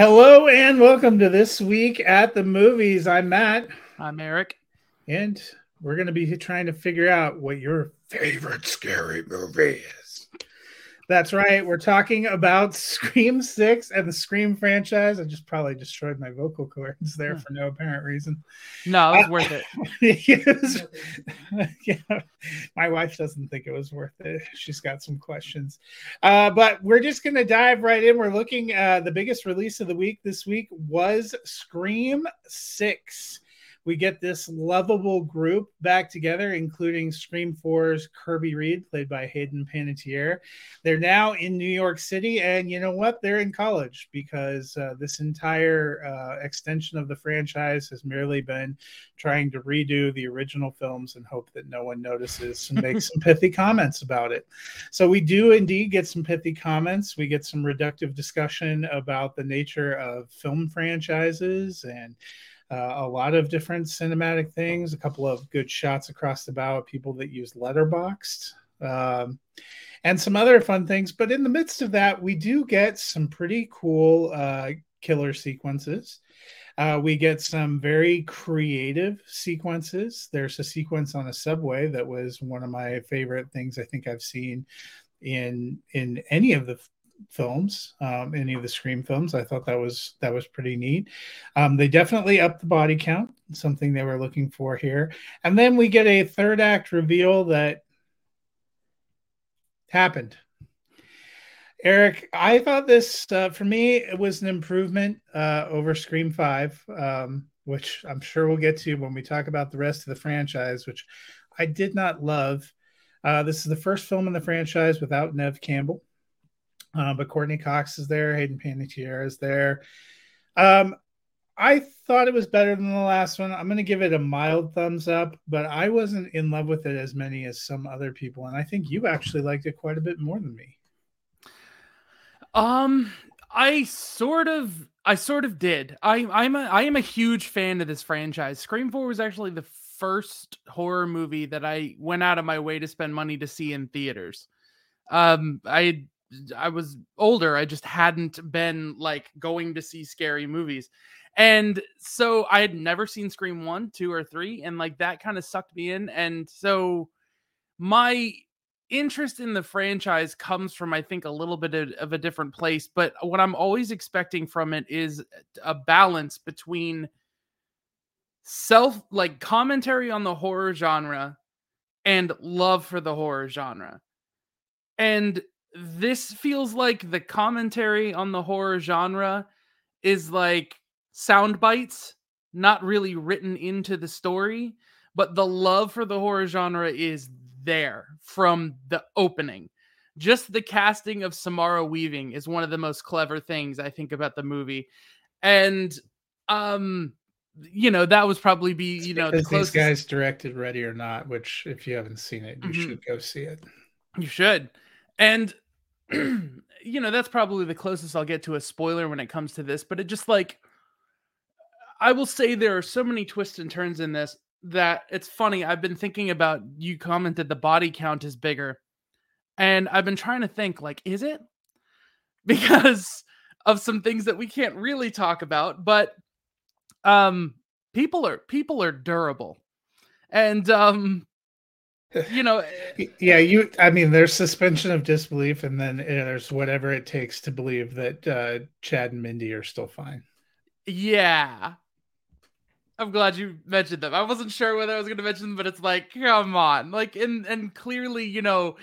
Hello and welcome to this week at the movies. I'm Matt. I'm Eric. And we're going to be trying to figure out what your favorite scary movie is. That's right. We're talking about Scream 6 and the Scream franchise. I just probably destroyed my vocal cords there for no apparent reason. No, it was uh, worth it. it was, yeah, my wife doesn't think it was worth it. She's got some questions. Uh, but we're just going to dive right in. We're looking uh, the biggest release of the week this week was Scream 6 we get this lovable group back together, including Scream 4's Kirby Reed, played by Hayden Panettiere. They're now in New York City, and you know what? They're in college because uh, this entire uh, extension of the franchise has merely been trying to redo the original films and hope that no one notices and make some pithy comments about it. So we do indeed get some pithy comments. We get some reductive discussion about the nature of film franchises and uh, a lot of different cinematic things, a couple of good shots across the bow of people that use Letterboxd, um, and some other fun things. But in the midst of that, we do get some pretty cool uh, killer sequences. Uh, we get some very creative sequences. There's a sequence on a subway that was one of my favorite things I think I've seen in in any of the films, um, any of the Scream films. I thought that was that was pretty neat. Um, they definitely upped the body count, something they were looking for here. And then we get a third act reveal that happened. Eric, I thought this uh, for me it was an improvement uh, over Scream Five, um, which I'm sure we'll get to when we talk about the rest of the franchise, which I did not love. Uh, this is the first film in the franchise without Neve Campbell. Uh, but Courteney Cox is there, Hayden Panettiere is there. Um, I thought it was better than the last one. I'm going to give it a mild thumbs up, but I wasn't in love with it as many as some other people, and I think you actually liked it quite a bit more than me. Um, I sort of, I sort of did. I, I'm a, I am a huge fan of this franchise. Scream Four was actually the first horror movie that I went out of my way to spend money to see in theaters. Um, I I was older. I just hadn't been like going to see scary movies. And so I had never seen Scream 1, 2 or 3 and like that kind of sucked me in and so my interest in the franchise comes from I think a little bit of, of a different place, but what I'm always expecting from it is a balance between self like commentary on the horror genre and love for the horror genre. And this feels like the commentary on the horror genre is like sound bites, not really written into the story, but the love for the horror genre is there from the opening. Just the casting of Samara Weaving is one of the most clever things I think about the movie. And um you know that was probably be you know the these guys directed Ready or Not, which if you haven't seen it, you mm-hmm. should go see it. You should. And you know, that's probably the closest I'll get to a spoiler when it comes to this, but it just like I will say there are so many twists and turns in this that it's funny. I've been thinking about you commented the body count is bigger. And I've been trying to think like is it? Because of some things that we can't really talk about, but um people are people are durable. And um you know yeah you i mean there's suspension of disbelief and then there's whatever it takes to believe that uh chad and mindy are still fine. Yeah. I'm glad you mentioned them. I wasn't sure whether i was going to mention them but it's like come on. Like and and clearly you know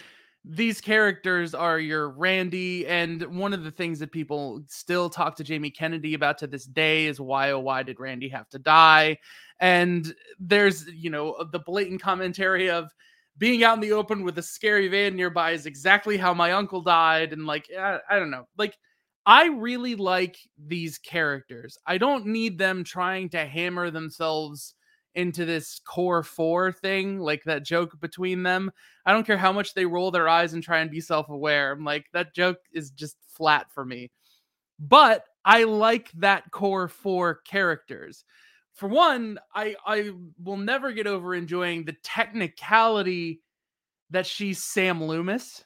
these characters are your randy and one of the things that people still talk to jamie kennedy about to this day is why oh why did randy have to die? And there's you know the blatant commentary of being out in the open with a scary van nearby is exactly how my uncle died and like I, I don't know. Like i really like these characters. I don't need them trying to hammer themselves into this core four thing like that joke between them. I don't care how much they roll their eyes and try and be self-aware i'm like that joke is just flat for me. But i like that core four characters for one, I I will never get over enjoying the technicality that she's Sam Loomis,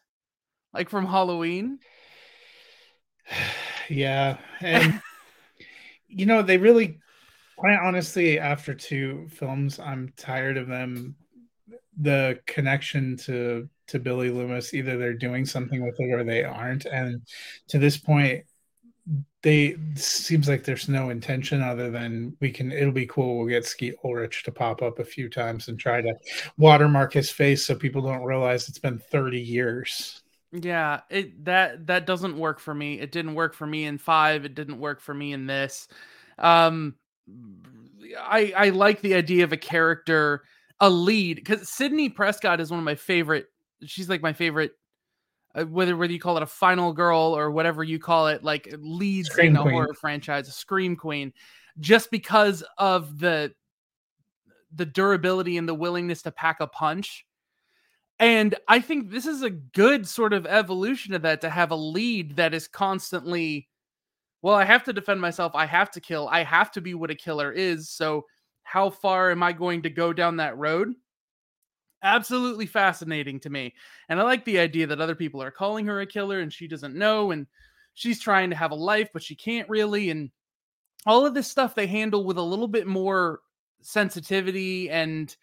like from Halloween. Yeah, and you know, they really, quite honestly, after two films, I'm tired of them. The connection to to Billy Loomis, either they're doing something with it or they aren't. And to this point, they seems like there's no intention other than we can it'll be cool. We'll get Skeet Ulrich to pop up a few times and try to watermark his face so people don't realize it's been 30 years. Yeah it that that doesn't work for me. It didn't work for me in five. It didn't work for me in this. Um i i like the idea of a character a lead because sidney prescott is one of my favorite she's like my favorite uh, whether whether you call it a final girl or whatever you call it, like leads scream in a queen. horror franchise, a scream queen, just because of the the durability and the willingness to pack a punch. And I think this is a good sort of evolution of that to have a lead that is constantly, well, I have to defend myself. I have to kill. I have to be what a killer is. So, how far am I going to go down that road? Absolutely fascinating to me. And I like the idea that other people are calling her a killer and she doesn't know and she's trying to have a life but she can't really and all of this stuff they handle with a little bit more sensitivity and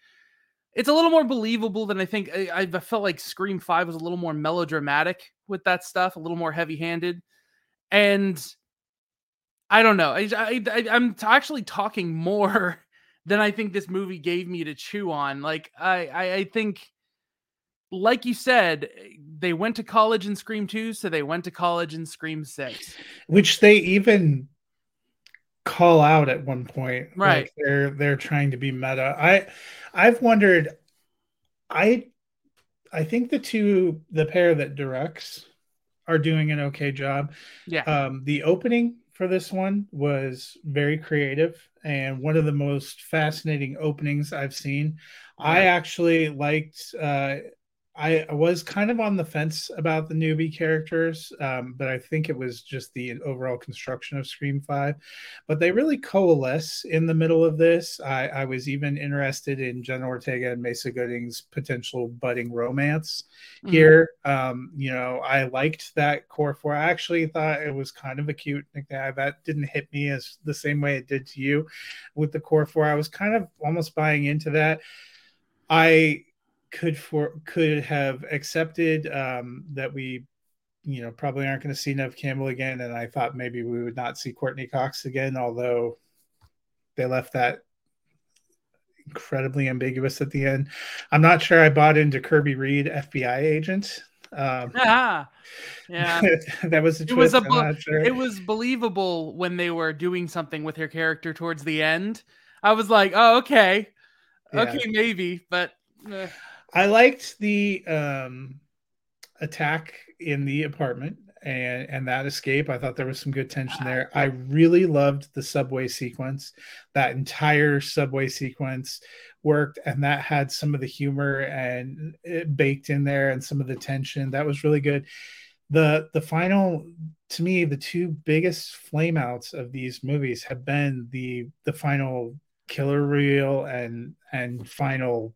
it's a little more believable than I think I, I felt like Scream 5 was a little more melodramatic with that stuff, a little more heavy-handed. And I don't know. I, I, I'm actually talking more than I think this movie gave me to chew on. Like I, I, I think, like you said, eh, they went to college in Scream Two, so they went to college in Scream Six, which they even call out at one point. Right, like they're they're trying to be meta. I, I've wondered. I, I think the two the pair that directs are doing an okay job. Yeah. Um, the opening for this one was very creative and one of the most fascinating openings I've seen. I actually liked uh, I was kind of on the fence about the newbie characters, um, but I think it was just the overall construction of Scream 5. But they really coalesce in the middle of this. I, I was even interested in Jenna Ortega and Mason Gooding's potential budding romance mm-hmm. here. Um, you know, I liked that core four. I actually thought it was kind of a cute nickname. That didn't hit me as the same way it did to you with the core four. I was kind of almost buying into that. I could for could have accepted um, that we you know probably aren't going to see Neve Campbell again, and I thought maybe we would not see Courteney Cox again, although they left that incredibly ambiguous at the end. I'm not sure I bought into Kirby Reed, FBI agent. Um, yeah, yeah, that was. It was, a, sure. it was believable when they were doing something with her character towards the end. I was like, oh, okay, yeah. okay, maybe, but. Eh. I liked the um, attack in the apartment and and that escape. I thought there was some good tension there. I really loved the subway sequence. That entire subway sequence worked, and that had some of the humor and baked in there, and some of the tension. That was really good. The the final to me, the two biggest flameouts of these movies have been the the final killer reel and and final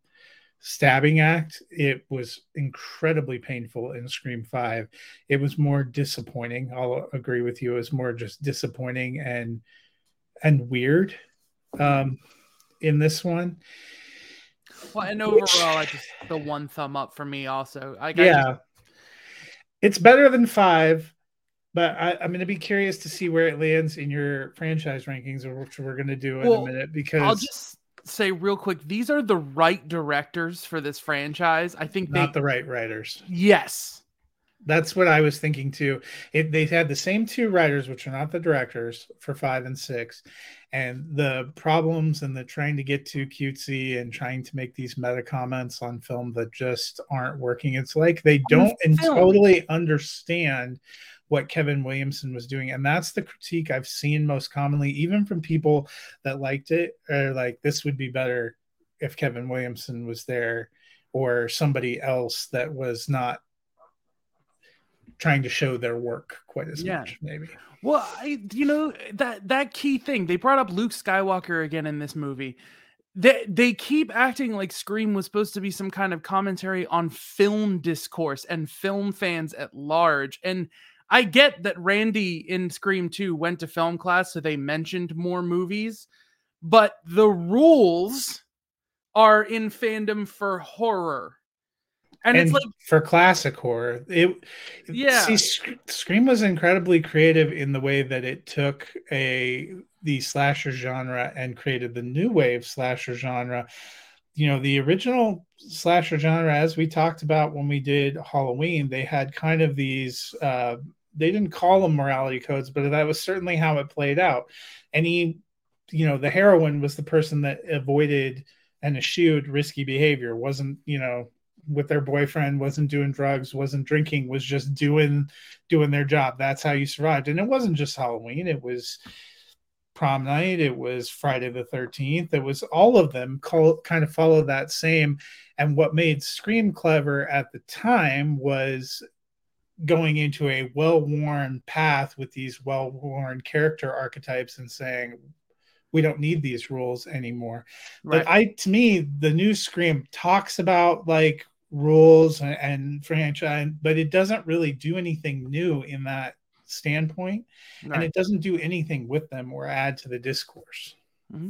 stabbing act it was incredibly painful in scream 5 it was more disappointing i'll agree with you it was more just disappointing and and weird um in this one. Well and overall Which, i just the one thumb up for me also. I, yeah. it's better than five but I, am going to be curious to see where it lands in your franchise rankings, which we're going to do in well, a minute. Because I'll just say real quick these are the right directors for this franchise. I think not they, the right writers. Yes. That's what I was thinking too. It, they had the same two writers, which are not the directors for five and six, and the problems and the trying to get too cutesy and trying to make these meta comments on film that just aren't working. It's like they don't and totally understand what Kevin Williamson was doing. And that's the critique I've seen most commonly, even from people that liked it, or like this would be better if Kevin Williamson was there or somebody else that was not trying to show their work quite as yeah. much maybe well I, you know that that key thing they brought up luke skywalker again in this movie they they keep acting like scream was supposed to be some kind of commentary on film discourse and film fans at large and I get that Randy in Scream 2 went to film class, so they mentioned more movies, but the rules are in fandom for horror. And, and, it's like for classic horror. It yeah. See, Scream was incredibly creative in the way that it took a the slasher genre and created the new wave slasher genre. You know, the original slasher genre, as we talked about when we did Halloween, they had kind of these. Uh, they didn't call them morality codes, but that was certainly how it played out. Any, you know, the heroine was the person that avoided and eschewed risky behavior. wasn't You know, with their boyfriend, wasn't doing drugs, wasn't drinking, was just doing doing their job. That's how you survived. And it wasn't just Halloween, it was prom night, it was Friday the 13th, it was all of them call, kind of follow that same. And what made Scream clever at the time was going into a well-worn path with these well-worn character archetypes and saying we don't need these rules anymore. Right. But I to me the new Scream talks about like rules and, and franchise, but it doesn't really do anything new in that standpoint, right. and it doesn't do anything with them or add to the discourse. Mm-hmm.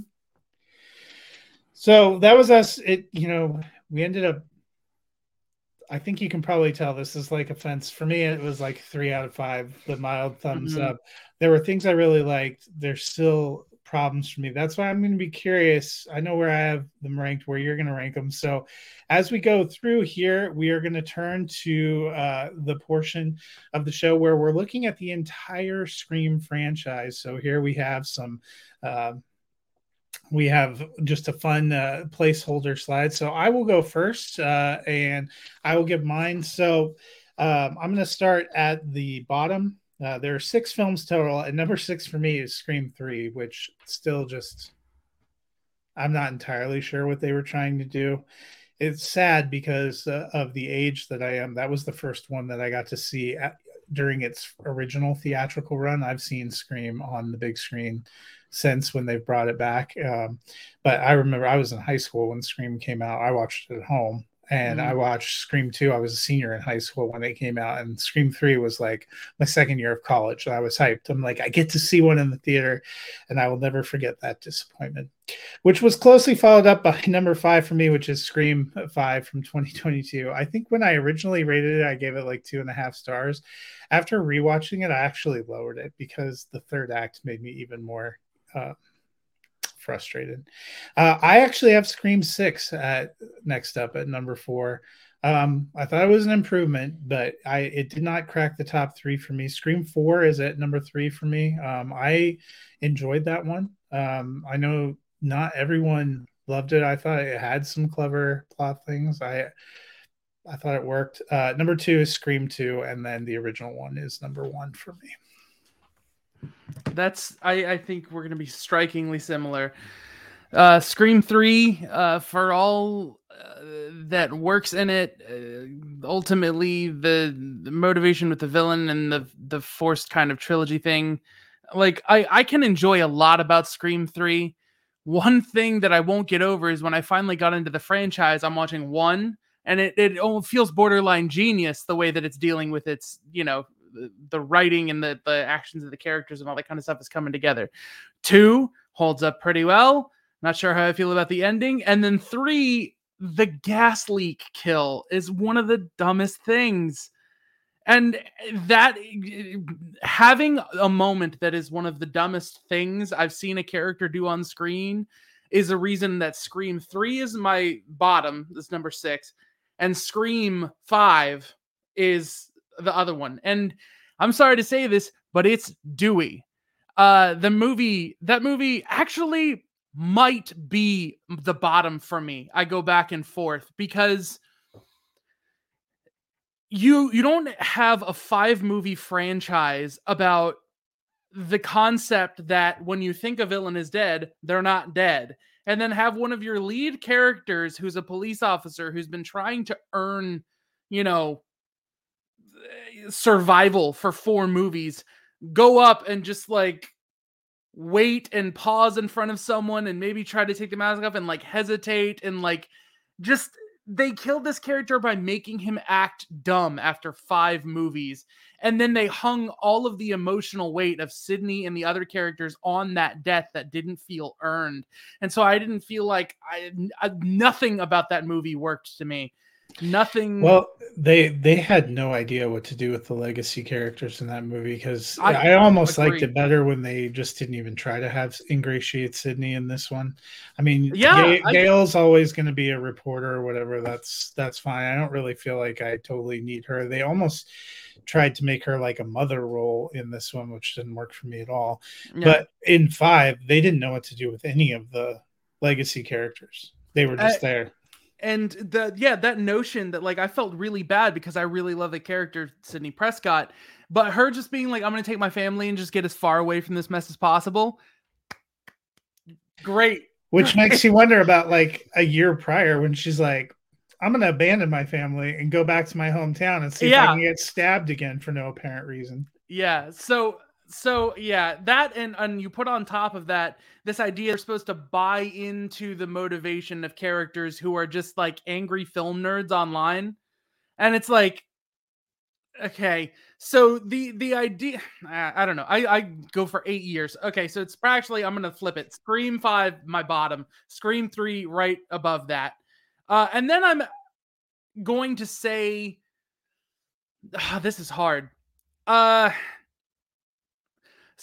So that was us. It you know we ended up. I think you can probably tell this is like offense for me. It was like three out of five, the mild thumbs mm-hmm. up. There were things I really liked. There's still problems for me. That's why I'm going to be curious. I know where I have them ranked, where you're going to rank them. So, as we go through here, we are going to turn to uh, the portion of the show where we're looking at the entire Scream franchise. So, here we have some. Uh, we have just a fun uh, placeholder slide. So I will go first uh, and I will give mine. So um, I'm going to start at the bottom uh, there are six films total, and number six for me is Scream Three, which still just I'm not entirely sure what they were trying to do. It's sad because uh, of the age that I am. That was the first one that I got to see at, during its original theatrical run. I've seen Scream on the big screen since when they've brought it back. Um, but I remember I was in high school when Scream came out. I watched it at home and mm-hmm. I watched Scream 2. I was a senior in high school when they came out, and Scream 3 was like my second year of college. I was hyped. I'm like, I get to see one in the theater, and I will never forget that disappointment, which was closely followed up by number five for me, which is Scream 5 from 2022. I think when I originally rated it, I gave it like two and a half stars. After rewatching it, I actually lowered it because the third act made me even more. Uh, frustrated. Uh, I actually have Scream Six at next up at number four. Um, I thought it was an improvement, but I it did not crack the top three for me. Scream Four is at number three for me. Um, I enjoyed that one. Um, I know not everyone loved it. I thought it had some clever plot things. I I thought it worked. Uh, number two is Scream Two, and then the original one is number one for me. That's I, I think we're gonna be strikingly similar. Uh, Scream Three, uh, for all uh, that works in it, uh, ultimately the, the motivation with the villain and the the forced kind of trilogy thing. Like I I can enjoy a lot about Scream Three. One thing that I won't get over is when I finally got into the franchise. I'm watching one, and it it feels borderline genius the way that it's dealing with its you know the, writing and the, the actions of the characters and all that kind of stuff is coming together. Two holds up pretty well. Not sure how I feel about the ending. And then three, the gas leak kill is one of the dumbest things. And that having a moment that is one of the dumbest things I've seen a character do on screen is a reason that Scream 3 is my bottom, this number six, and Scream 5 is the other one. And I'm sorry to say this, but it's Dewey. Uh, the movie, that movie actually might be the bottom for me. I go back and forth because you you don't have a five movie franchise about the concept that when you think a villain is dead, they're not dead. And then have one of your lead characters who's a police officer who's been trying to earn, you know, Eh, survival for four movies go up and just like wait and pause in front of someone and maybe try to take the mask off and like hesitate and like just they killed this character by making him act dumb after five movies and then they hung all of the emotional weight of Sidney and the other characters on that death that didn't feel earned and so i didn't feel like I, I uh, nothing about that movie worked to me nothing Well, they they had no idea what to do with the legacy characters in that movie because I I, almost liked it better when they just didn't even try to have ingratiate Sidney in this one. I mean, Yeah, I- Gail's always going to be a reporter or whatever. That's that's fine. I don't really feel like I totally need her. They almost tried to make her like a mother role in this one, which didn't work for me at all. But in five, they didn't know what to do with any of the legacy characters. They were just I- there. And the yeah that notion that like i felt really bad because i really love the character sidney prescott but her just being like i'm gonna take my family and just get as far away from this mess as possible. Great. Which makes you wonder about like a year prior when she's like i'm going to abandon my family and go back to my hometown and see if i can get stabbed again for no apparent reason. Yeah so so yeah that and and you put on top of that this idea you're supposed to buy into the motivation of characters who are just like angry film nerds online. And it's like okay so the the idea i, I don't know I, I go for eight years. Okay so it's actually i'm gonna flip it scream five my bottom scream three right above that. Uh and then i'm going to say this is hard. Uh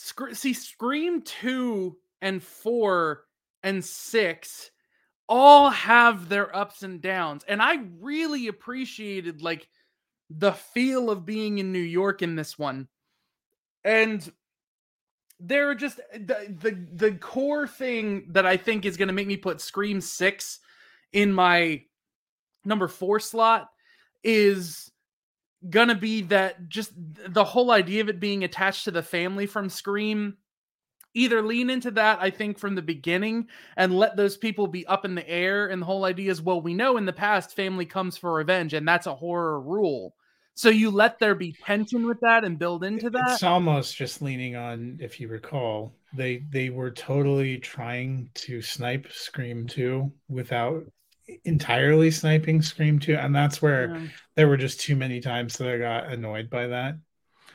Sc- see scream 2 and 4 and 6 all have their ups and downs and i really appreciated like the feel of being in new york in this one and there are just eh, the, the the core thing that i think is going to make me put scream 6 in my number 4 slot is gonna be that just the whole idea of it being attached to the family from Scream. Either lean into that, I think, from the beginning and let those people be up in the air. And the whole idea is, well, we know in the past family comes for revenge, and that's a horror rule. So you let there be tension with that and build into that. it's almost just leaning on if you recall they they were totally trying to snipe scream 2 without entirely sniping scream 2 and that's where Yeah. there were just too many times that i got annoyed by that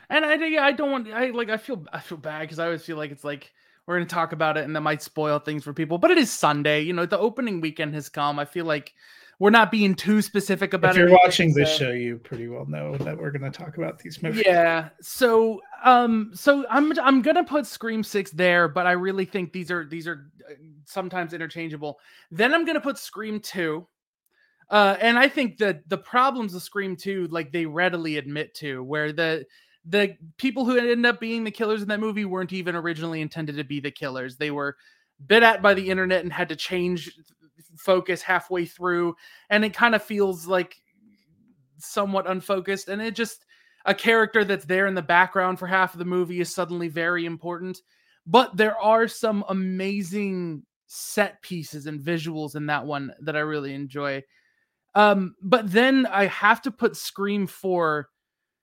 And I yeah, I don't want I like I feel I feel bad because I always feel like it's like we're gonna talk about it and that might spoil things for people. But it is Sunday, you know, the opening weekend has come. I feel like we're not being too specific about it. if you're watching this so- show you pretty well know that we're going to talk about these movies Yeah. So um so I'm I'm gonna put Scream 6 there, but I really think these are these are sometimes interchangeable. Then I'm gonna put Scream 2. Uh and I think that the problems of Scream 2, like they readily admit to, where the the people who ended up being the killers in that movie weren't even originally intended to be the killers. They were bit at by the internet and had to change focus halfway through and it kind of feels like somewhat unfocused and it just a character that's there in the background for half of the movie is suddenly very important but there are some amazing set pieces and visuals in that one that i really enjoy. Um but then i have to put scream 4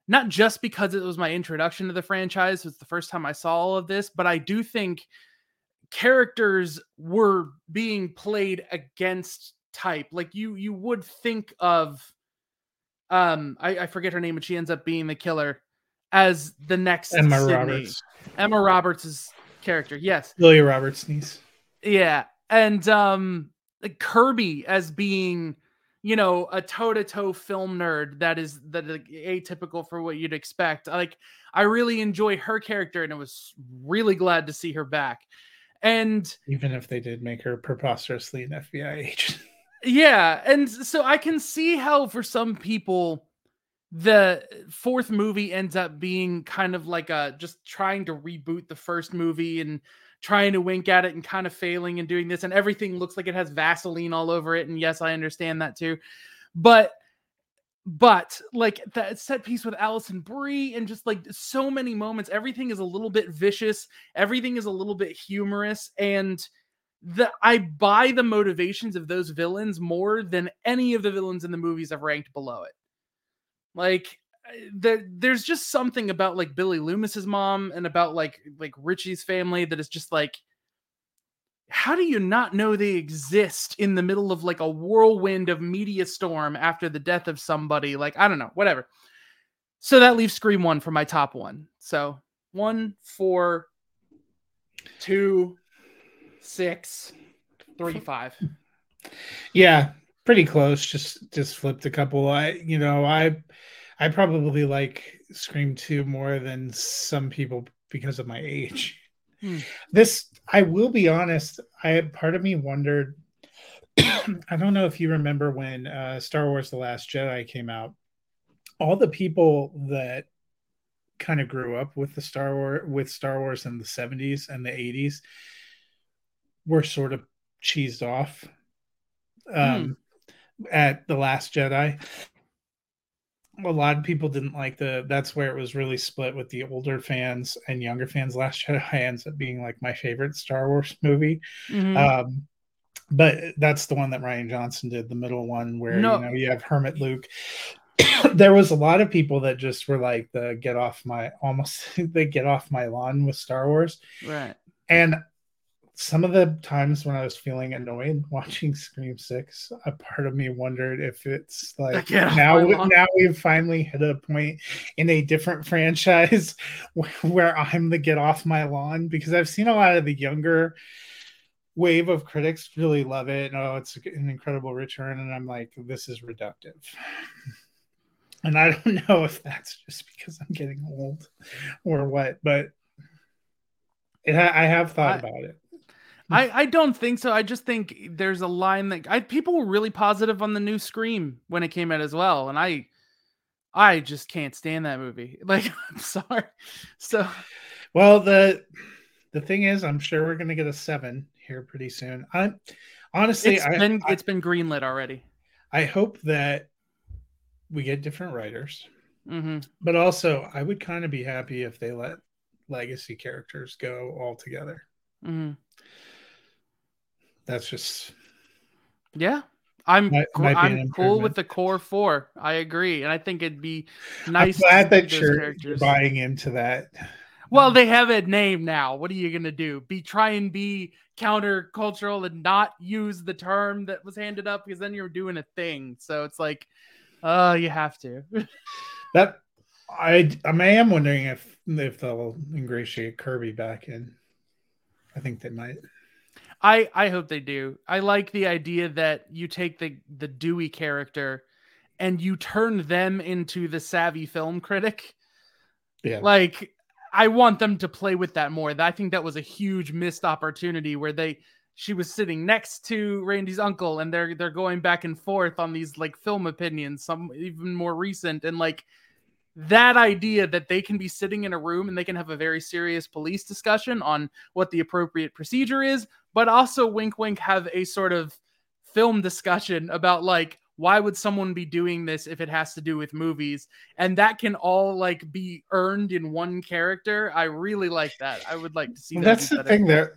not just because it was my introduction to the franchise it was the first time i saw all of this but i do think characters were being played against type. Like you you would think of um I, I forget her name but she ends up being the killer as the next emma Sidney. roberts. Emma roberts's character yes. Julia roberts niece yeah and um kirby as being you know a toe-to-toe film nerd that is that is atypical for what you'd expect like i really enjoy her character and i was really glad to see her back and even if they did make her preposterously an fbi agent. Yeah, and so I can see how for some people the fourth movie ends up being kind of like a just trying to reboot the first movie and trying to wink at it and kind of failing and doing this and everything looks like it has Vaseline all over it and yes, I understand that too. But but like that set piece with Alison Brie and just like so many moments everything is a little bit vicious, everything is a little bit humorous and the I buy the motivations of those villains more than any of the villains in the movies I've ranked below it. Like there, there's just something about like Billy Loomis's mom and about like like Richie's family that is just like how do you not know they exist in the middle of like a whirlwind of media storm after the death of somebody? Like, I don't know, whatever. So that leaves Scream One for my top one. So one, four, two, six, three, five. Yeah, pretty close. Just just flipped a couple. I you know, I I probably like Scream 2 more than some people because of my age. Hmm. This I will be honest, I part of me wondered I don't know if you remember when uh, Star Wars The Last Jedi came out. All the people that kind of grew up with the Star Wars with Star Wars in the 70s and the 80s were sort of cheesed off um, hmm. at the Last Jedi. A lot of people didn't like the. That's where it was really split with the older fans and younger fans. Last Jedi ends up being like my favorite Star Wars movie. Mm-hmm. Um, but that's the one that Rian Johnson did, the middle one where no. you know you have Hermit Luke. there was a lot of people that just were like the get off my almost they get off my lawn with Star Wars. Right. And some of the times when I was feeling annoyed watching Scream Six, a part of me wondered if it's like now now we've finally hit a point in a different franchise where I'm the get off my lawn because I've seen a lot of the younger wave of critics really love it. Oh, it's an incredible return, and I'm like, this is reductive. And I don't know if that's just because I'm getting old or what, but it I have thought I, about it. I, I don't think so. I just think there's a line that I people were really positive on the new Scream when it came out as well, and I I just can't stand that movie. Like I'm sorry. So well the the thing is I'm sure we're gonna get a seven here pretty soon. I'm honestly it's I, been I, it's been greenlit already. I hope that we get different writers. Mm-hmm. But also I would kind of be happy if they let legacy characters go altogether. Mm-hmm that's just yeah. I'm might, might I'm cool with the core four. I agree, and I think it'd be nice. I'm glad that you're, you're buying into that. Well, they have a name now. What are you gonna do? Be try and be countercultural and not use the term that was handed up because then you're doing a thing. So it's like, oh, uh, you have to. that I I am wondering if if they'll ingratiate Kirby back in. I think they might. I I hope they do. I like the idea that you take the the Dewey character and you turn them into the savvy film critic. Yeah. Like I want them to play with that more. I think that was a huge missed opportunity where they she was sitting next to Randy's uncle and they're they're going back and forth on these like film opinions, some even more recent and like that idea that they can be sitting in a room and they can have a very serious police discussion on what the appropriate procedure is, but also wink wink have a sort of film discussion about like why would someone be doing this if it has to do with movies? And that can all like be earned in one character. I really like that. I would like to see well, that that's the thing there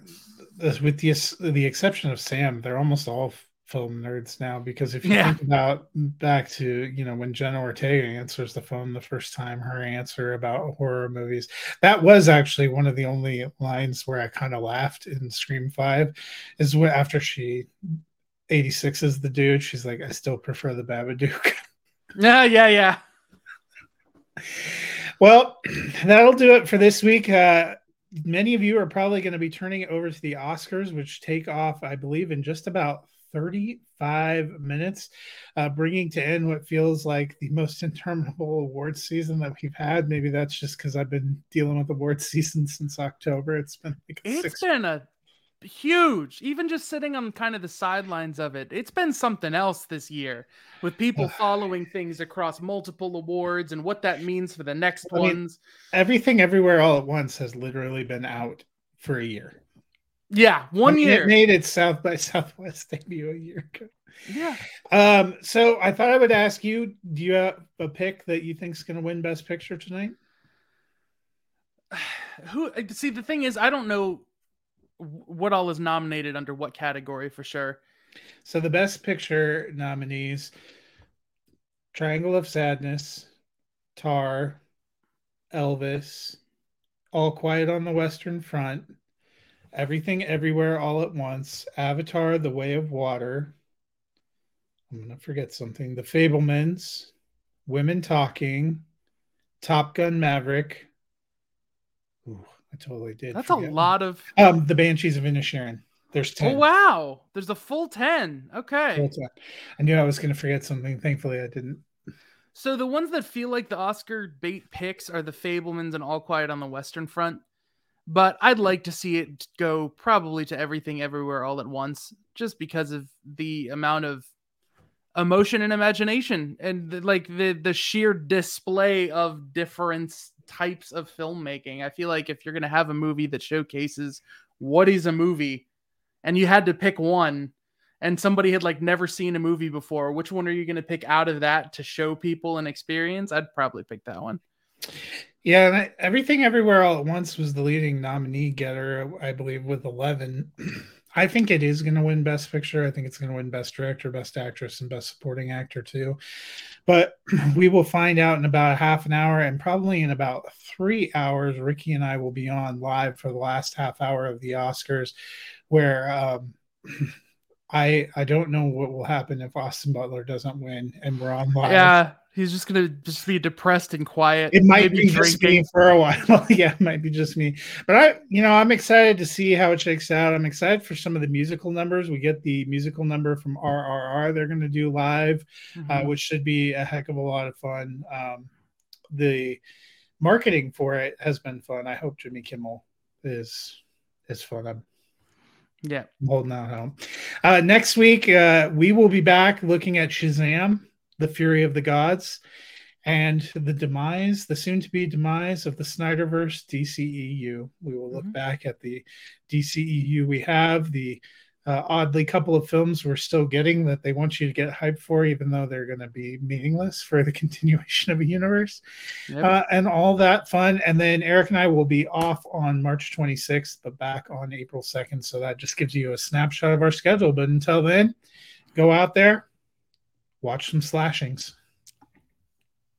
with the the exception of sam they're almost all film nerds now because if you yeah. think about back to you know when Jenna Ortega answers the phone the first time her answer about horror movies that was actually one of the only lines where I kind of laughed in Scream 5 is when after she 86 is the dude she's like I still prefer the Babadook. Yeah yeah yeah. Well that'll do it for this week. Uh many of you are probably going to be turning it over to the Oscars, which take off, I believe, in just about 35 minutes, uh, bringing to end what feels like the most interminable awards season that we've had. Maybe that's just because I've been dealing with awards season since October. It's been like it's six- been a huge even just sitting on kind of the sidelines of it it's been something else this year with people following things across multiple awards and what that means for the next I ones mean, everything everywhere all at once has literally been out for a year yeah, one year. It made its South by Southwest debut a year ago. Yeah. Um, so I thought I would ask you, do you have a pick that you think is going to win Best Picture tonight? Who see the thing is I don't know what all is nominated under what category for sure. So the Best Picture nominees Triangle of Sadness, Tar, Elvis, All Quiet on the Western Front, Everything Everywhere All at Once, Avatar The Way of Water. I'm going to forget something. The Fabelmans, Women Talking, Top Gun Maverick. Ooh, I totally did. That's forget. a lot of. Um, The Banshees of Inisherin. There's 10. Oh, wow. There's a full 10. Okay. Full 10. I knew I was going to forget something. Thankfully, I didn't. So the ones that feel like the Oscar bait picks are the Fabelmans and All Quiet on the Western Front. But I'd like to see it go probably to everything everywhere all at once, just because of the amount of emotion and imagination and the, like the the sheer display of different types of filmmaking. I feel like if you're gonna have a movie that showcases what is a movie, and you had to pick one, and somebody had like never seen a movie before, which one are you going to pick out of that to show people an experience? I'd probably pick that one. Yeah, and everything everywhere all at once was the leading nominee getter, I believe, with eleven. I think it is going to win Best Picture. I think it's going to win Best Director, Best Actress, and Best Supporting Actor too. But we will find out in about half an hour, and probably in about three hours, Ricky and I will be on live for the last half hour of the Oscars, where um, I I don't know what will happen if Austin Butler doesn't win and we're on live. Yeah, he's just gonna just be depressed and quiet. It might be drinking. just me for a while. yeah, it might be just me. But I, you know, I'm excited to see how it shakes out. I'm excited for some of the musical numbers. We get the musical number from RRR. They're going to do live, uh, mm-hmm. uh, which should be a heck of a lot of fun. Um, the marketing for it has been fun. I hope Jimmy Kimmel is is fun. I'm yeah. I'm holding out home. Uh, next week, uh, we will be back looking at Shazam, The Fury of the Gods, and the demise, the soon to be demise of the Snyderverse DCEU. We will look mm-hmm. back at the DCEU we have, the uh, oddly couple of films we're still getting that they want you to get hyped for, even though they're going to be meaningless for the continuation of a universe, yep. uh, and all that fun. And then Eric and I will be off on March 26th, but back on April 2nd. So that just gives you a snapshot of our schedule. But until then, go out there, watch some slashings.